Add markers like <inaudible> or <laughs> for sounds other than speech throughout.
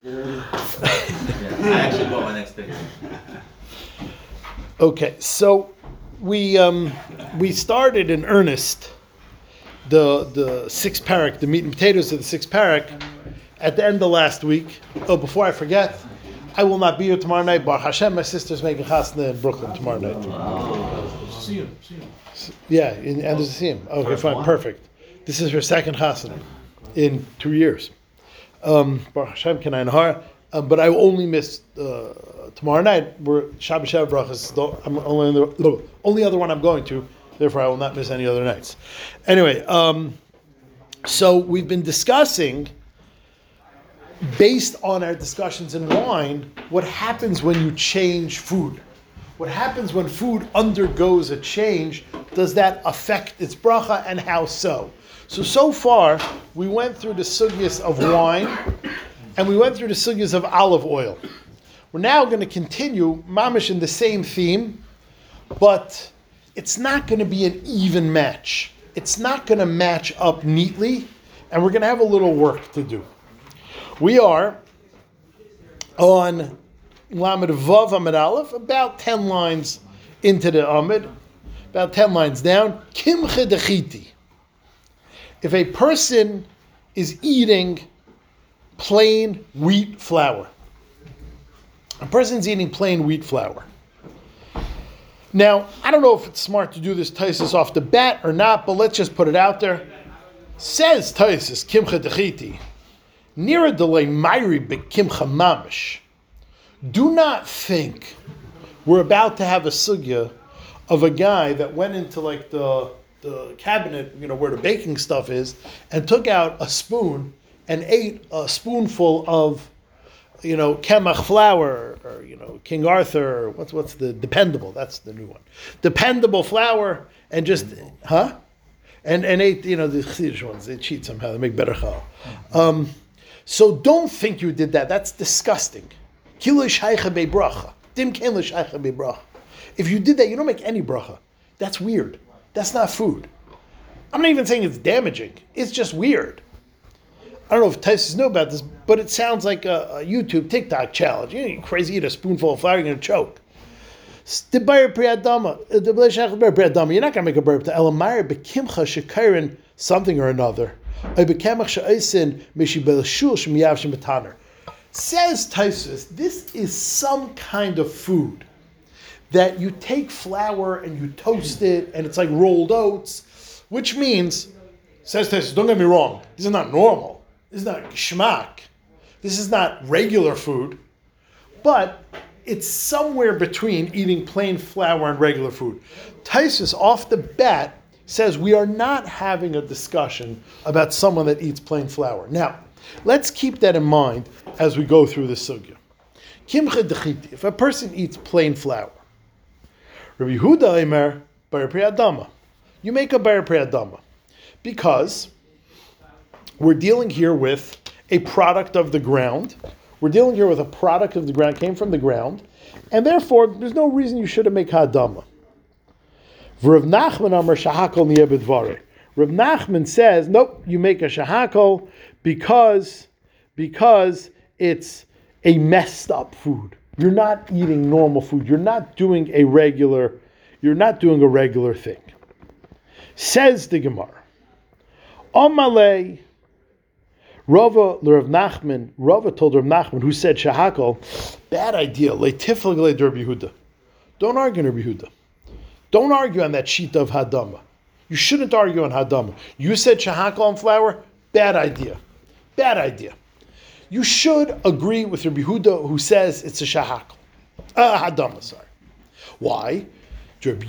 Yeah, I actually bought my next picture. Okay, so we um, we started in earnest the the six parak, the meat and potatoes of the six parak, at the end of last week. Oh, before I forget, I will not be here tomorrow night. Baruch Hashem, my sister's making chasna in Brooklyn tomorrow night. See him, see him. Yeah, in, and there's a see him. Okay, fine, perfect. This is her second chasna in two years. Um, Hashem, can I? Um, but I will only miss uh, tomorrow night. We're Shabbat Shabbat brachas. I'm only the only other one I'm going to. Therefore, I will not miss any other nights. Anyway, um, so we've been discussing, based on our discussions in wine, what happens when you change food. What happens when food undergoes a change? Does that affect its bracha, and how so? So so far, we went through the sugyas of wine, and we went through the sugyas of olive oil. We're now going to continue, mamish, in the same theme, but it's not going to be an even match. It's not going to match up neatly, and we're going to have a little work to do. We are on Lamed Vav Amid Aleph, about 10 lines into the Amid, about 10 lines down. Kimche dechiti. If a person is eating plain wheat flour, a person's eating plain wheat flour. Now, I don't know if it's smart to do this Taisus off the bat or not, but let's just put it out there. Says Taisus, Kimcha dechiti, Nira delay Myri bekimcha mamish. Do not think we're about to have a sugya of a guy that went into like the the cabinet, you know, where the baking stuff is, and took out a spoon and ate a spoonful of, you know, kemach flour or you know King Arthur. Or what's what's the dependable? That's the new one. Dependable flour and just huh, and and ate you know the Chassidish ones. They cheat somehow. They make better chal. Um, so don't think you did that. That's disgusting. Kilish haicha bracha. Dim kilish haicha bracha. If you did that, you don't make any bracha. That's weird. That's not food. I'm not even saying it's damaging. It's just weird. I don't know if Tysus know about this, but it sounds like a, a YouTube TikTok challenge. You know, crazy eat a spoonful of flour, you're gonna choke. Uh, you're not gonna make a burp to Elamar Bekimcha Shekairin something or another. Says Tysus, this is some kind of food that you take flour and you toast it and it's like rolled oats, which means, says Tysus, don't get me wrong, this is not normal. This is not schmack. This is not regular food, but it's somewhere between eating plain flour and regular food. Tysus, off the bat, says we are not having a discussion about someone that eats plain flour. Now, let's keep that in mind as we go through the sugya. Kimcha dechiti, if a person eats plain flour, Rabbi Yehuda Eimer, Bar Priyadama. You make a Priyadama because we're dealing here with a product of the ground. We're dealing here with a product of the ground, came from the ground, and therefore there's no reason you shouldn't make Hadama. Rav Nachman Amar Shahakol. Rav Nachman says, nope, you make a Shahakol because, because it's a messed up food. You're not eating normal food. You're not doing a regular, you're not doing a regular thing. Says the Gemara. Amalei Rava Rav Nachman, Rava told Rav Nachman, who said Shahakol, bad idea. Leitiflagle Rabbi Yehuda. Don't argue Rabbi Yehuda. Don't argue on that sheet of Hadama. You shouldn't argue on Hadama. You said Shahakol on flour, bad idea. Bad idea. You should agree with Rabbi Yehuda who says it's a Shahakol. Uh, Hadama, sorry. Why? Because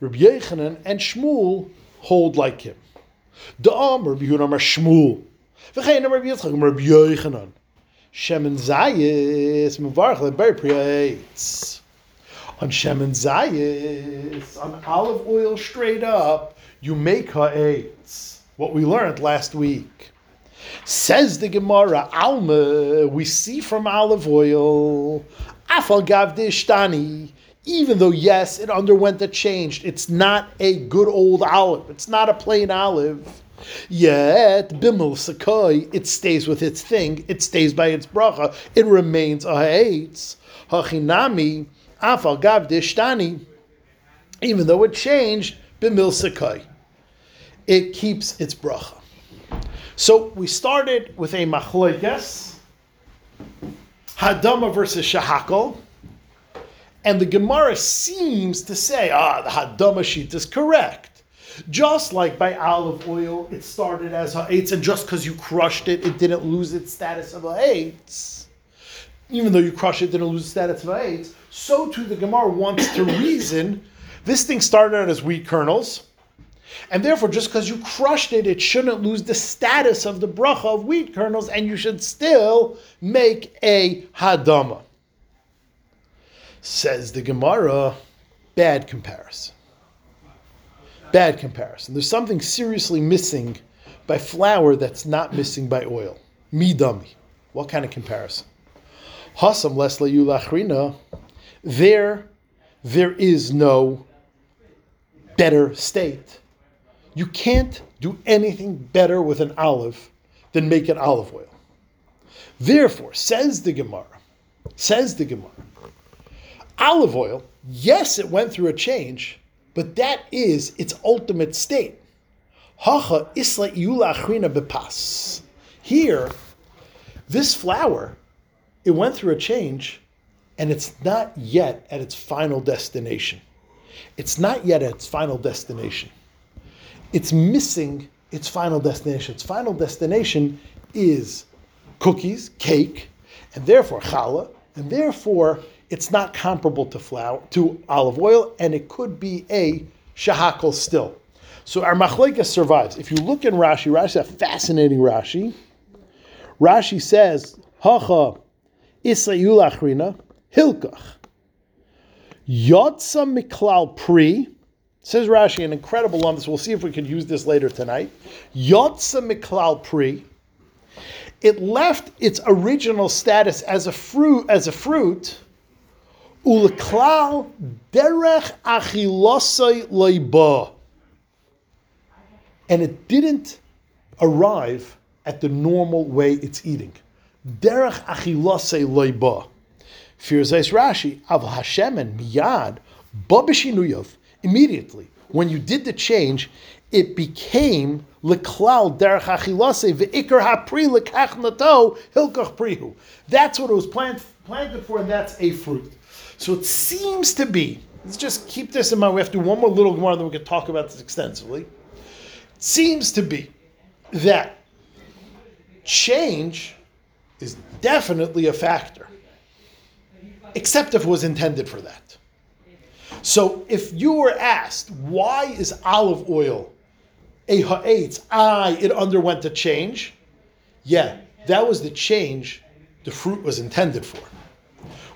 Rabbi Yochanan and Shmuel hold like him. Da'am Rabbi Amar Shmuel. V'chein Rabbi Yitzchak Rabbi Yochanan. Shemen Zayis Mevarach Leber Priyates. On Shemen Zayis, on olive oil straight up, you make ha'etz. What we learned last week. Says the Gemara, Alma, we see from olive oil, even though, yes, it underwent a change, it's not a good old olive, it's not a plain olive. Yet bimel sakoi, it stays with its thing. It stays by its bracha. It remains a ha'etz. Hachinami afal. Even though it changed, bimil sakoi, it keeps its bracha. So we started with a machloikas, hadama versus shahakol. And the Gemara seems to say, ah, the Hadama sheet is correct. Just like by olive oil, it started as ha'etz, and just because you crushed it, it didn't lose its status of ha'etz. Even though you crush it, it didn't lose its status of ha'etz. So too, the Gemara wants to reason this thing started out as wheat kernels, and therefore, just because you crushed it, it shouldn't lose the status of the bracha of wheat kernels, and you should still make a hadama. Says the Gemara, bad comparison. Bad comparison. There's something seriously missing by flour that's not missing by oil. Me dummy. What kind of comparison? Hasam lesla yulachrina. There, there is no better state. You can't do anything better with an olive than make an olive oil. Therefore, says the Gemara, says the Gemara, olive oil, yes, it went through a change, but that is its ultimate state. Here, this flour, it went through a change, and it's not yet at its final destination. It's not yet at its final destination. It's missing its final destination. Its final destination is cookies, cake, and therefore challah, and therefore it's not comparable to flour, to olive oil, and it could be a shahakal still. So our machlekes survives. If you look in Rashi, Rashi a fascinating Rashi. Rashi says, Hacha isayulachrina hilkach. Yotza miklal pri, says Rashi, an incredible one. We'll see if we can use this later tonight. Yotza miklal pri. It left its original status as a fruit, as a fruit, Uleklal derech achilosai leiba. And it didn't arrive at the normal way it's eating. Derech achilosai leiba. Firzais Rashi, av Hashem and miyad, babishinuyov, immediately. When you did the change, it became leklal derech achilase ve'ikar hapri lekach nato prihu. That's what it was plant, planted for, and that's a fruit. So it seems to be, let's just keep this in mind. We have to do one more little more, then we can talk about this extensively. It seems to be that change is definitely a factor, except if it was intended for that. So if you were asked, why is olive oil a ha'etz? Ah, it underwent a change. Yeah, that was the change the fruit was intended for.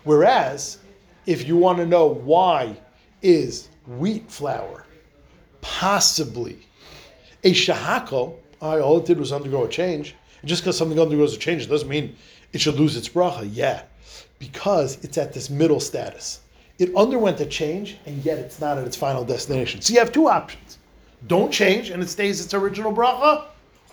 Whereas, if you want to know why is wheat flour possibly a shahako, all it did was undergo a change. And just because something undergoes a change, doesn't mean it should lose its bracha. Yeah, because it's at this middle status. It underwent a change, and yet it's not at its final destination. So you have two options: don't change, and it stays its original bracha,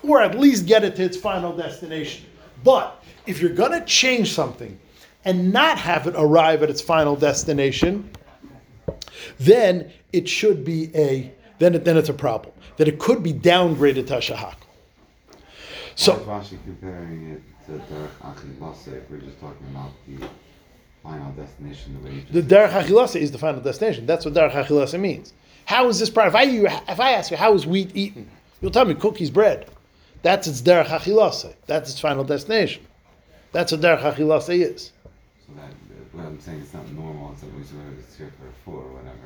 or at least get it to its final destination. But if you're going to change something and not have it arrive at its final destination, then it should be a then it, then it's a problem. That it could be downgraded to a. So Why is Rashi comparing it to Derech Achilase if we're just talking about the final destination the way you the derech achilasa is the final destination. That's what derech achilasa means. How is this product? If I, you, if I ask you how is wheat eaten, you'll tell me cookies, bread. That's its derech achilasa. That's its final destination. That's what derech achilasa is. So that, what I'm saying it's not normal, it's always whether it's here for four or whatever.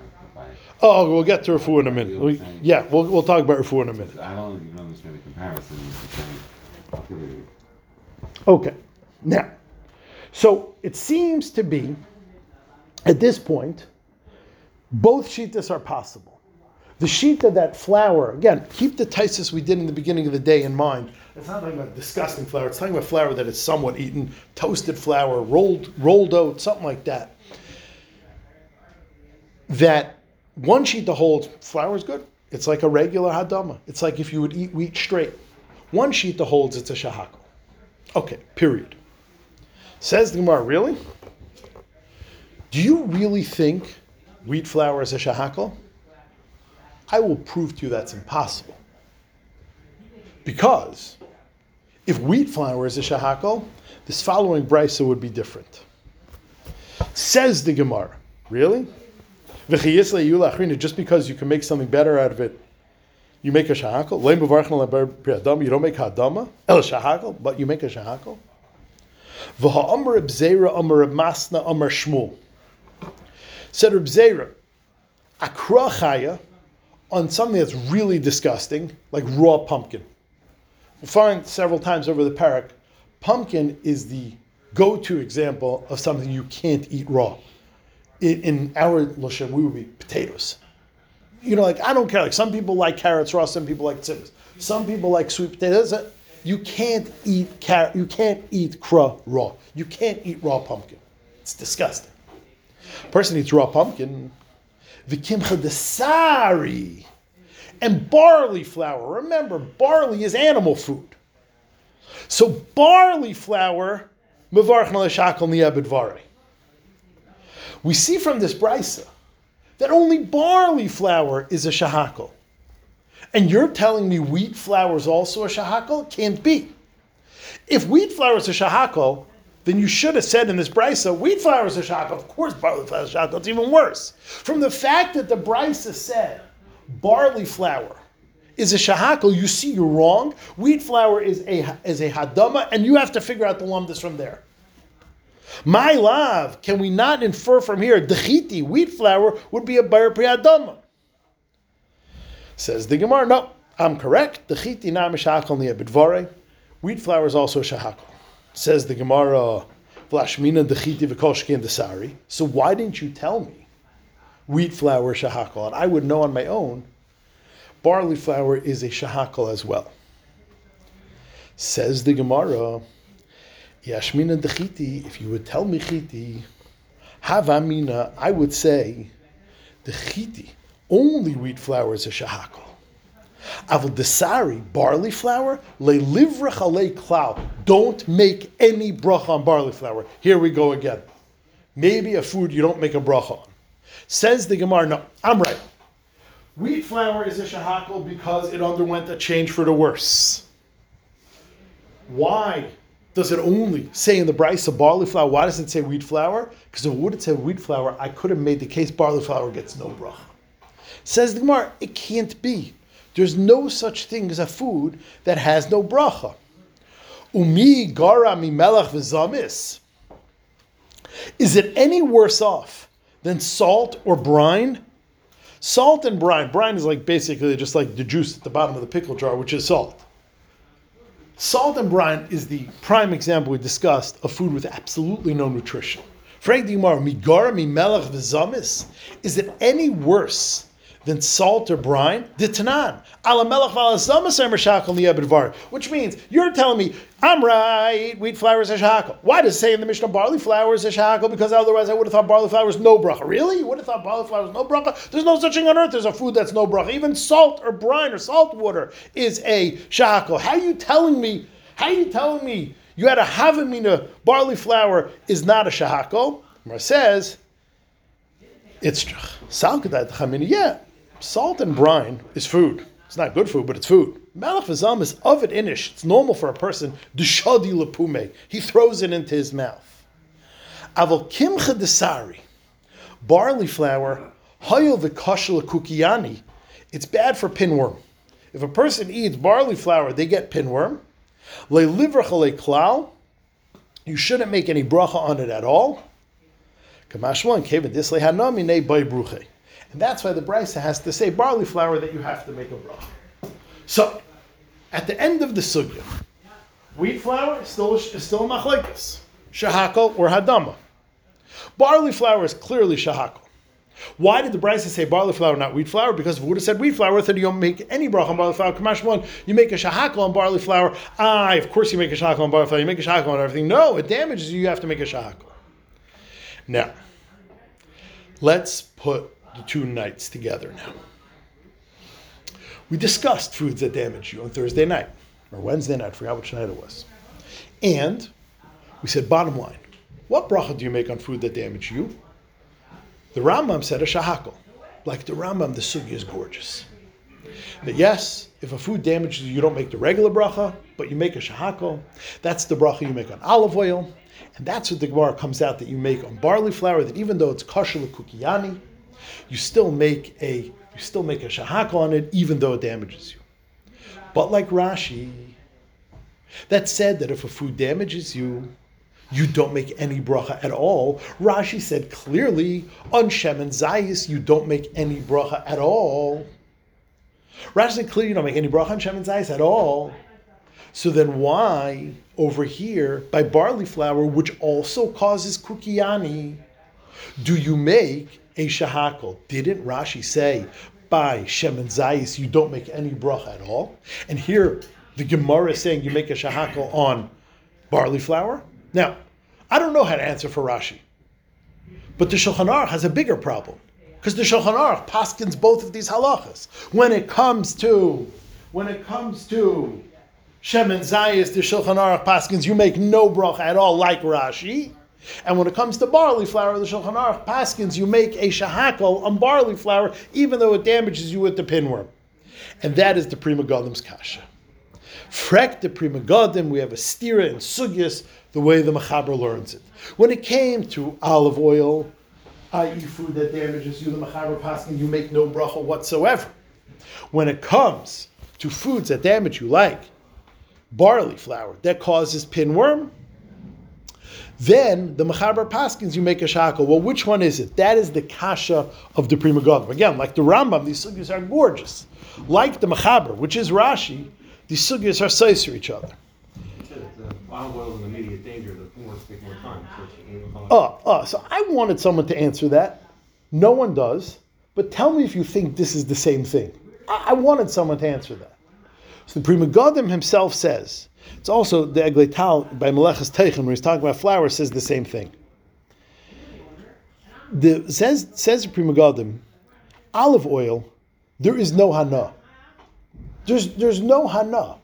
Oh, we'll get to Rafu in a minute. We, yeah, we'll, we'll talk about Rafu in a minute. I don't even understand the comparison. Okay. Now, so it seems to be, at this point, both shitas are possible. The shita that flour, again, keep the taisis we did in the beginning of the day in mind. It's not talking about disgusting flour, it's talking about flour that is somewhat eaten, toasted flour, rolled, rolled oat, something like that. That one shita holds flour is good, It's like a regular hadama. It's like if you would eat wheat straight. One sheet that holds it's a shahakal. Okay, period. Says the Gemara, really? Do you really think wheat flour is a shahakal? I will prove to you that's impossible. Because if wheat flour is a shahakal, this following brisa would be different. Says the Gemara, really? Just because you can make something better out of it, you make a shahakal. You don't make hadama, el shahakal, but you make a shahakal. V'ha'amar Zera amar Masna amar Shmuel. Said akra chaya on something that's really disgusting, like raw pumpkin. We'll find several times over the parak, pumpkin is the go-to example of something you can't eat raw. In, in our Lushan, we would be potatoes. You know, like I don't care. Like some people like carrots raw, some people like tzibas. Some people like sweet potatoes. You can't eat carrot. You can't eat kra raw. You can't eat raw pumpkin. It's disgusting. Person eats raw pumpkin. Vikimcha desari and barley flour. Remember, barley is animal food. So barley flour, we see from this brisa that only barley flour is a shahakal. And you're telling me wheat flour is also a shahakal? Can't be. If wheat flour is a shahakal, then you should have said in this brisa, wheat flour is a shahakal. Of course, barley flour is a shahakal. It's even worse. From the fact that the brisa said barley flour is a shahakal, you see you're wrong. Wheat flour is a, is a hadama, and you have to figure out the lumdus from there. My love, can we not infer from here, dechiti, wheat flour, would be a bar priyadama? Says the Gemara, no, I'm correct. Dechiti na mishakal niya Wheat flour is also a shahakal. Says the Gemara, Vlashmina dechiti v'koshki and desari. So why didn't you tell me? Wheat flour shahakal, and I would know on my own barley flour is a shahakal as well. Says the Gemara, Yashmina dechiti, if you would tell me chiti, havamina, I would say the chiti, only wheat flour is a shahakal. Avol desari, barley flour, le livrach ale klau. Don't make any bracha on barley flour. Here we go again. Maybe a food you don't make a bracha on. Says the Gemara, no, I'm right. Wheat flour is a shahakal because it underwent a change for the worse. Why does it only say in the brisa barley flour? Why does it say wheat flour? Because if it would have said wheat flour, I could have made the case barley flour gets no bracha. Says the Gemara, it can't be. There's no such thing as a food that has no bracha. Umi gara mi melech v'zamis. Is it any worse off than salt or brine Salt and brine. Brine is like basically just like the juice at the bottom of the pickle jar, which is salt. Salt and brine is the prime example we discussed of food with absolutely no nutrition. Frank Dimar, mi melech v'zamis. Is it any worse than salt or brine. Ditanan. Which means you're telling me I'm right. Wheat flour is a shahakal. Why does it say in the Mishnah barley flour is a shahakal? Because otherwise I would have thought barley flour is no bracha. Really? You would have thought barley flour is no bracha? There's no such thing on earth. There's a food that's no bracha. Even salt or brine or salt water is a shahakal. How are you telling me? How are you telling me you had a havamina barley flour is not a shahakal? Mar says it's salkadat chamina. Yeah, Salt and brine is food. It's not good food, but it's food. Malach v'zam is of it inish. It's normal for a person. Dushadi lepume. He throws it into his mouth. Aval kimcha desari. Barley flour. Hayil v'kashal kukiyani. It's bad for pinworm. If a person eats barley flour, they get pinworm. Le livrach klau. You shouldn't make any bracha on it at all. Kamashma and kevin disle hanami ne bay bruche. And that's why the Brisa has to say barley flour that you have to make a bracha. So, at the end of the sugya, wheat flour is still, is still machlekes, shahakal or hadama. Barley flour is clearly shahakal. Why did the Brisa say barley flour, not wheat flour? Because if it would have said wheat flour, then you don't make any bracha on barley flour. Kamash one, you make a shahakal on barley flour. Ah, of course you make a shahakal on barley flour. You make a shahakal on everything. No, it damages you. You have to make a shahakal. Now, let's put the two nights together now. We discussed foods that damage you on Thursday night or Wednesday night. I forgot which night it was. And we said, bottom line, what bracha do you make on food that damage you? The Rambam said a shahakal. Like the Rambam, the sugi is gorgeous. That yes, if a food damages you, you don't make the regular bracha, but you make a shahakal. That's the bracha you make on olive oil. And that's what the Gemara comes out that you make on barley flour, that even though it's kosher kukiyani, you still make a you still make a shahakal on it, even though it damages you. But like Rashi, that said that if a food damages you, you don't make any bracha at all. Rashi said clearly on Shemen Zayis, you don't make any bracha at all. Rashi said clearly you don't make any bracha on Shemen Zayis at all. So then why over here by barley flour, which also causes kukiyani, do you make a shahakal? Didn't Rashi say by Shemen Zayis you don't make any bracha at all? And here the Gemara is saying you make a shahakal on barley flour. Now, I don't know how to answer for Rashi, but the Shulchan Aruch has a bigger problem because the Shulchan Aruch paskins both of these halachas. When it comes to when it comes to Shemen Zayis, the Shulchan Aruch paskins, you make no bracha at all, like Rashi. And when it comes to barley flour, the Shulchan Aruch paskins, you make a shahakal on barley flour, even though it damages you with the pinworm. And that is the Pri Megadim's kasha. Frek the Pri Megadim, we have a stira and sugyas, the way the Machaber learns it. When it came to olive oil, i.e. food that damages you, the Machaber paskin, you make no bracha whatsoever. When it comes to foods that damage you, like barley flour, that causes pinworm, then the Machaber Paskins, you make a shackle. Well, which one is it? That is the kasha of the Pri Megadim. Again, like the Rambam, these sugyas are gorgeous. Like the Machaber, which is Rashi, these sugyas are size for each other. Oh, oh, so I wanted someone to answer that. No one does. But tell me if you think this is the same thing. I, I wanted someone to answer that. So the Pri Megadim himself says, it's also the Eglei Tal by Melechus Teichem, where he's talking about flour, says the same thing. The, says, says the Pri Megadim, olive oil, there is no hana. There's, there's no hana.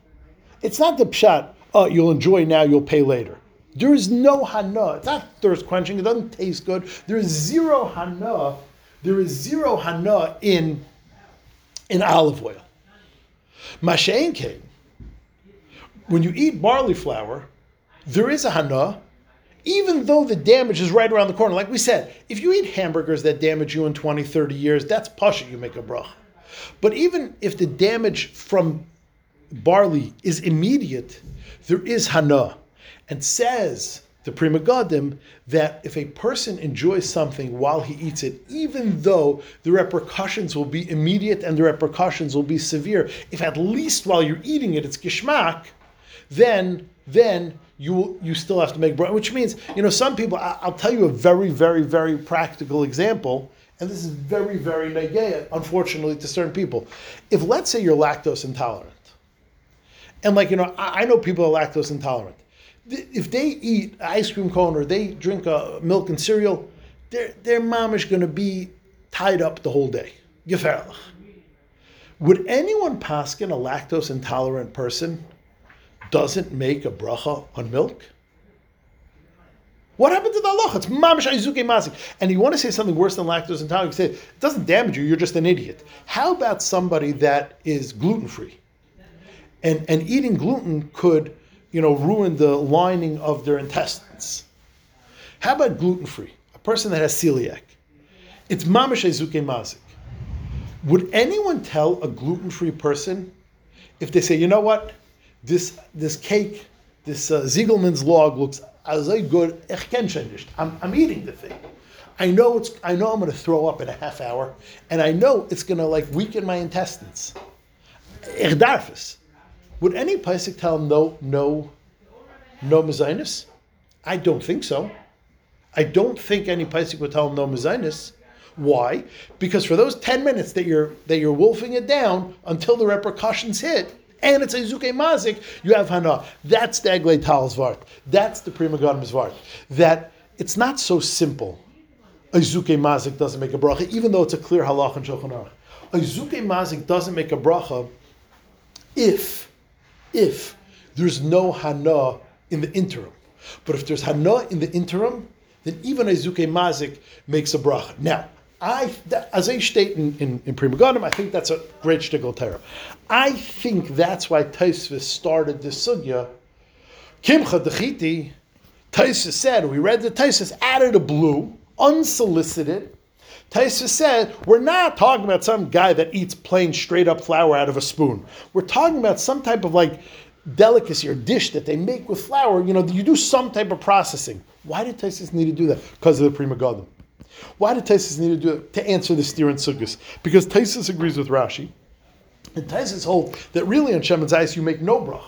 It's not the pshat, oh, you'll enjoy now, you'll pay later. There is no hana. It's not thirst quenching. It doesn't taste good. There is zero hana. There is zero hana in, in olive oil. Mashain came. When you eat barley flour, there is a hana, even though the damage is right around the corner. Like we said, if you eat hamburgers that damage you in 20, 30 years, that's pasha, you make a bracha. But even if the damage from barley is immediate, there is hana. And says the Pri Megadim that if a person enjoys something while he eats it, even though the repercussions will be immediate and the repercussions will be severe, if at least while you're eating it it's gishmak, then then you you still have to make bracha. Which means, you know, some people. I, I'll tell you a very, very, very practical example, and this is very, very negaya, unfortunately, to certain people. If let's say you're lactose intolerant, and like you know, I, I know people are lactose intolerant. If they eat ice cream cone or they drink uh, milk and cereal, their their mom is going to be tied up the whole day. Would anyone paskin a lactose intolerant person doesn't make a bracha on milk? What happened to the halacha? It's mamish aizuke masik. And you want to say something worse than lactose intolerant? You say it doesn't damage you. You're just an idiot. How about somebody that is gluten free? and and eating gluten could you know ruin the lining of their intestines how about gluten free a person that has celiac it's mamash ezuke mazik would anyone tell a gluten free person if they say you know what this this cake this uh, Ziegelman's log looks as good ich kenn. I'm, I'm eating the thing I know it's I know I'm going to throw up in a half hour and I know it's going to like weaken my intestines would any Pesach tell him no, no, no mezainis? I don't think so. I don't think any Pesach would tell him no mezainis. Why? Because for those ten minutes that you're that you're wolfing it down until the repercussions hit, and it's a zuke mazik, you have hana. That's the eglei tal's vart. That's the pri megadim's vart. That it's not so simple. A zuke mazik doesn't make a bracha, even though it's a clear halach and shulchan aruch. a zuke mazik doesn't make a bracha if, if there's no hana in the interim. But if there's hana in the interim, then even a zuke mazik makes a bracha. Now, I, as I state in, in, in Pri Megadim, I think that's a great shtickle terror. I think that's why Taisvis started this sugya. Kimcha dechiti, Taisvis said, we read the Taisvis added a blue, unsolicited. Taisvis said, we're not talking about some guy that eats plain straight up flour out of a spoon. We're talking about some type of like delicacy or dish that they make with flour. You know, you do some type of processing. Why did Taisvis need to do that? Because of the Pri Megadim. Why did Taisus need to do it? To answer the steer and sukkahs. Because Taisus agrees with Rashi. And Taisus holds that really on Shem and you make no bracha.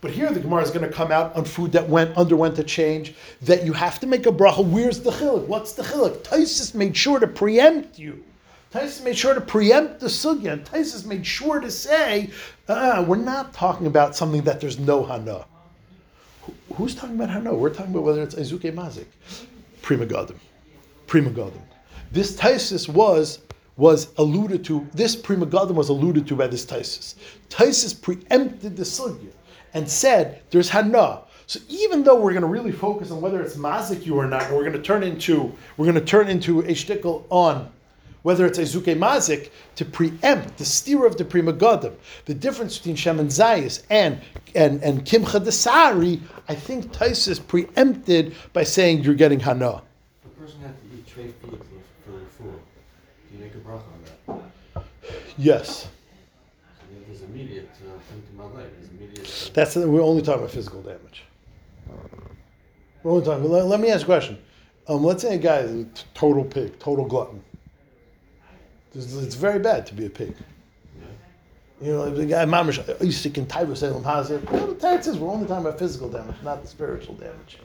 But here the Gemara is going to come out on food that went underwent a change, that you have to make a bracha. Where's the chiluk? What's the chiluk? Taisus made sure to preempt you. Taisus made sure to preempt the sugya. And Taisus made sure to say, uh, we're not talking about something that there's no hana. Who's talking about hana? We're talking about whether it's Azuke Mazik. Pri Megadim. Pri Megadim. This Taisus was was alluded to. This Pri Megadim was alluded to by this Taisus. Taisus preempted the sugya and said there's hana. So even though we're going to really focus on whether it's mazik you or not, and we're going to turn into we're going to turn into a shtickle on whether it's a zuke mazik to preempt the steer of the pri megadim, the difference between shemen zayis and and and kimcha desari, I think Taisus preempted by saying you're getting hana. The person had trade food for, for food. Do you make a bracha on that? Yes, there's immediate uh, thing to my. There's immediate. That's we're only talking about physical damage. We're only talking. Let, let me ask a question. Um, let's say a guy is a t- total pig, total glutton. It's, very bad to be a pig. You know, the guy mamish used to can type Salem Hazir. The text says we're only talking about physical damage, not spiritual damage.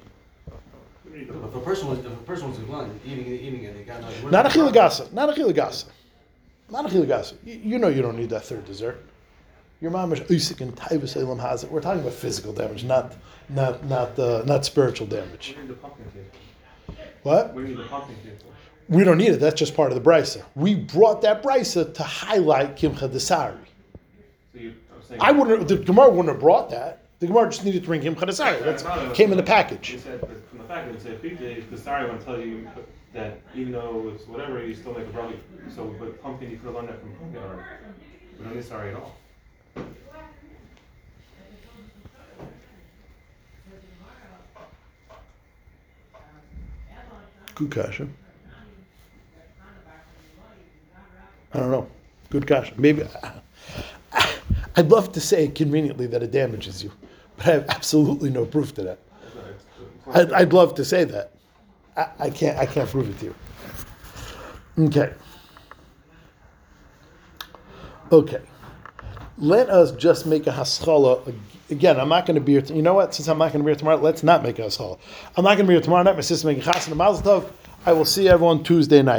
If a person was if a person was eating eating and they got nothing. Not a chilagasa. Not a chilagasa. Not a chilagasa. You, you know you don't need that third dessert. Your mom is usik and taivus elam has it. We're talking about physical damage, not not not uh, not spiritual damage. What do you need the pumpkin cake? What? What do you need the pumpkin cake for? We don't need it. That's just part of the brisa. We brought that brisa to highlight kimcha desari. So I. I wouldn't. The Gemara wouldn't have brought that. The Gemara just needed to bring kimcha desari. That's came in the package. You said, but from the fact that it said the sorry one tell you that even though it's whatever, you still make a bracha. So, but pumpkin, you could have learned that from pumpkin already. We don't need sorry at all. Good kasha. I don't know. Good kasha. Maybe. <laughs> I'd love to say conveniently that it damages you, but I have absolutely no proof to that. I'd, I'd love to say that. I, I can't. I can't prove it to you. Okay. Okay. Let us just make a haskalah. Again, I'm not going to be here. You know what? Since I'm not going to be here tomorrow, let's not make a haskalah. I'm not going to be here tomorrow night. My sister making mazel tov. I will see everyone Tuesday night.